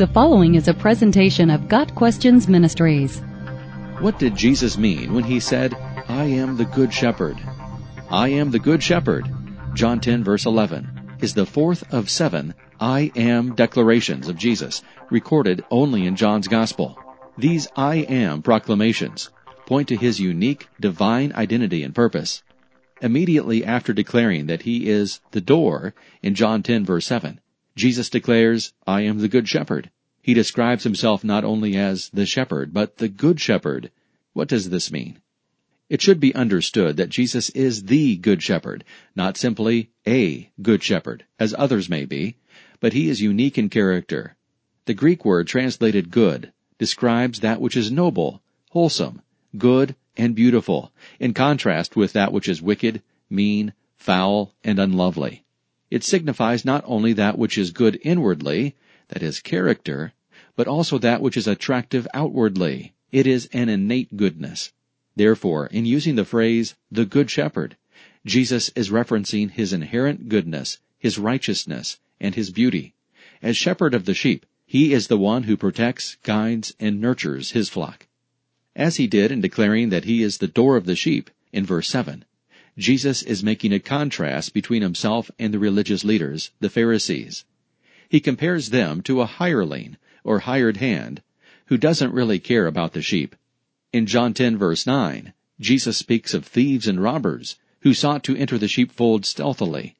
The following is a presentation of Got Questions Ministries. What did Jesus mean when he said, I am the Good Shepherd? I am the Good Shepherd, John 10 verse 11, is the fourth of seven I am declarations of Jesus recorded only in John's Gospel. These I am proclamations point to his unique divine identity and purpose. Immediately after declaring that he is the door in John 10 verse 7, Jesus declares, I am the good shepherd. He describes himself not only as the shepherd, but the good shepherd. What does this mean? It should be understood that Jesus is the good shepherd, not simply a good shepherd, as others may be, but he is unique in character. The Greek word translated good describes that which is noble, wholesome, good, and beautiful, in contrast with that which is wicked, mean, foul, and unlovely. It signifies not only that which is good inwardly, that is character, but also that which is attractive outwardly. It is an innate goodness. Therefore, in using the phrase, the Good Shepherd, Jesus is referencing his inherent goodness, his righteousness, and his beauty. As shepherd of the sheep, he is the one who protects, guides, and nurtures his flock. As he did in declaring that he is the door of the sheep in verse 7, Jesus is making a contrast between himself and the religious leaders, the Pharisees. He compares them to a hireling, or hired hand, who doesn't really care about the sheep. In John 10 verse 9, Jesus speaks of thieves and robbers who sought to enter the sheepfold stealthily.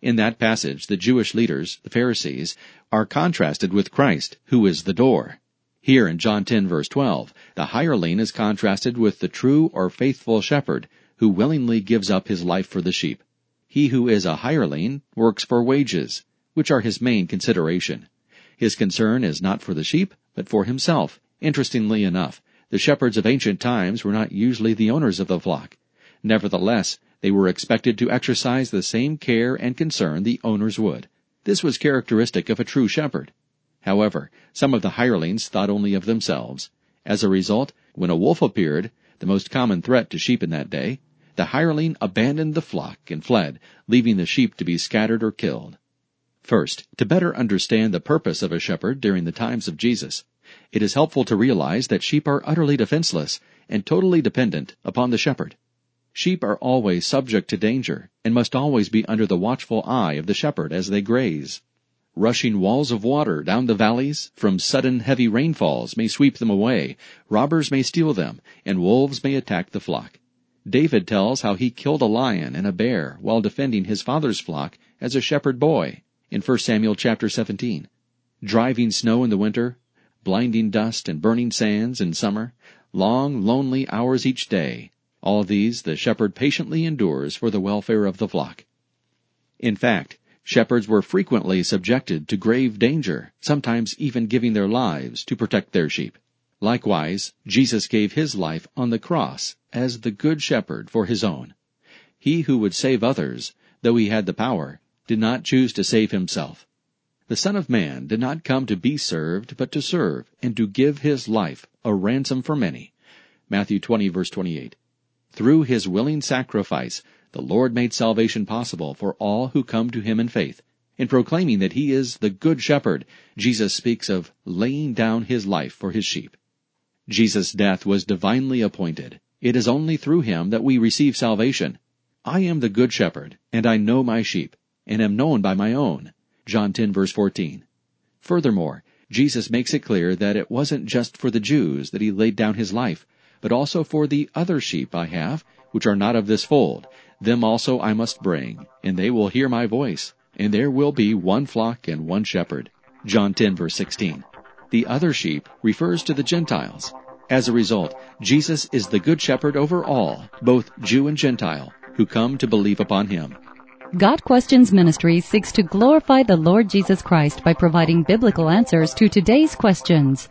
In that passage, the Jewish leaders, the Pharisees, are contrasted with Christ, who is the door. Here in John 10 verse 12, the hireling is contrasted with the true or faithful shepherd who willingly gives up his life for the sheep. He who is a hireling works for wages, which are his main consideration. His concern is not for the sheep, but for himself. Interestingly enough, the shepherds of ancient times were not usually the owners of the flock. Nevertheless, they were expected to exercise the same care and concern the owners would. This was characteristic of a true shepherd. However, some of the hirelings thought only of themselves. As a result, when a wolf appeared, the most common threat to sheep in that day, the hireling abandoned the flock and fled, leaving the sheep to be scattered or killed. First, to better understand the purpose of a shepherd during the times of Jesus, it is helpful to realize that sheep are utterly defenseless and totally dependent upon the shepherd. Sheep are always subject to danger and must always be under the watchful eye of the shepherd as they graze. Rushing walls of water down the valleys from sudden heavy rainfalls may sweep them away, robbers may steal them, and wolves may attack the flock. David tells how he killed a lion and a bear while defending his father's flock as a shepherd boy in 1 Samuel chapter 17. Driving snow in the winter, blinding dust and burning sands in summer, long, lonely hours each day, all these the shepherd patiently endures for the welfare of the flock. In fact, Shepherds were frequently subjected to grave danger, sometimes even giving their lives to protect their sheep. Likewise, Jesus gave his life on the cross as the good shepherd for his own. He who would save others, though he had the power, did not choose to save himself. The Son of Man did not come to be served, but to serve, and to give his life a ransom for many. Matthew 20 verse 28. Through his willing sacrifice, the Lord made salvation possible for all who come to him in faith. In proclaiming that he is the good shepherd, Jesus speaks of laying down his life for his sheep. Jesus' death was divinely appointed. It is only through him that we receive salvation. I am the good shepherd, and I know my sheep, and am known by my own. John 10 verse 14. Furthermore, Jesus makes it clear that it wasn't just for the Jews that he laid down his life, but also for the other sheep I have, which are not of this fold, them also I must bring, and they will hear my voice, and there will be one flock and one shepherd. John 10 verse 16. The other sheep refers to the Gentiles. As a result, Jesus is the good shepherd over all, both Jew and Gentile, who come to believe upon him. Got Questions Ministry seeks to glorify the Lord Jesus Christ by providing biblical answers to today's questions.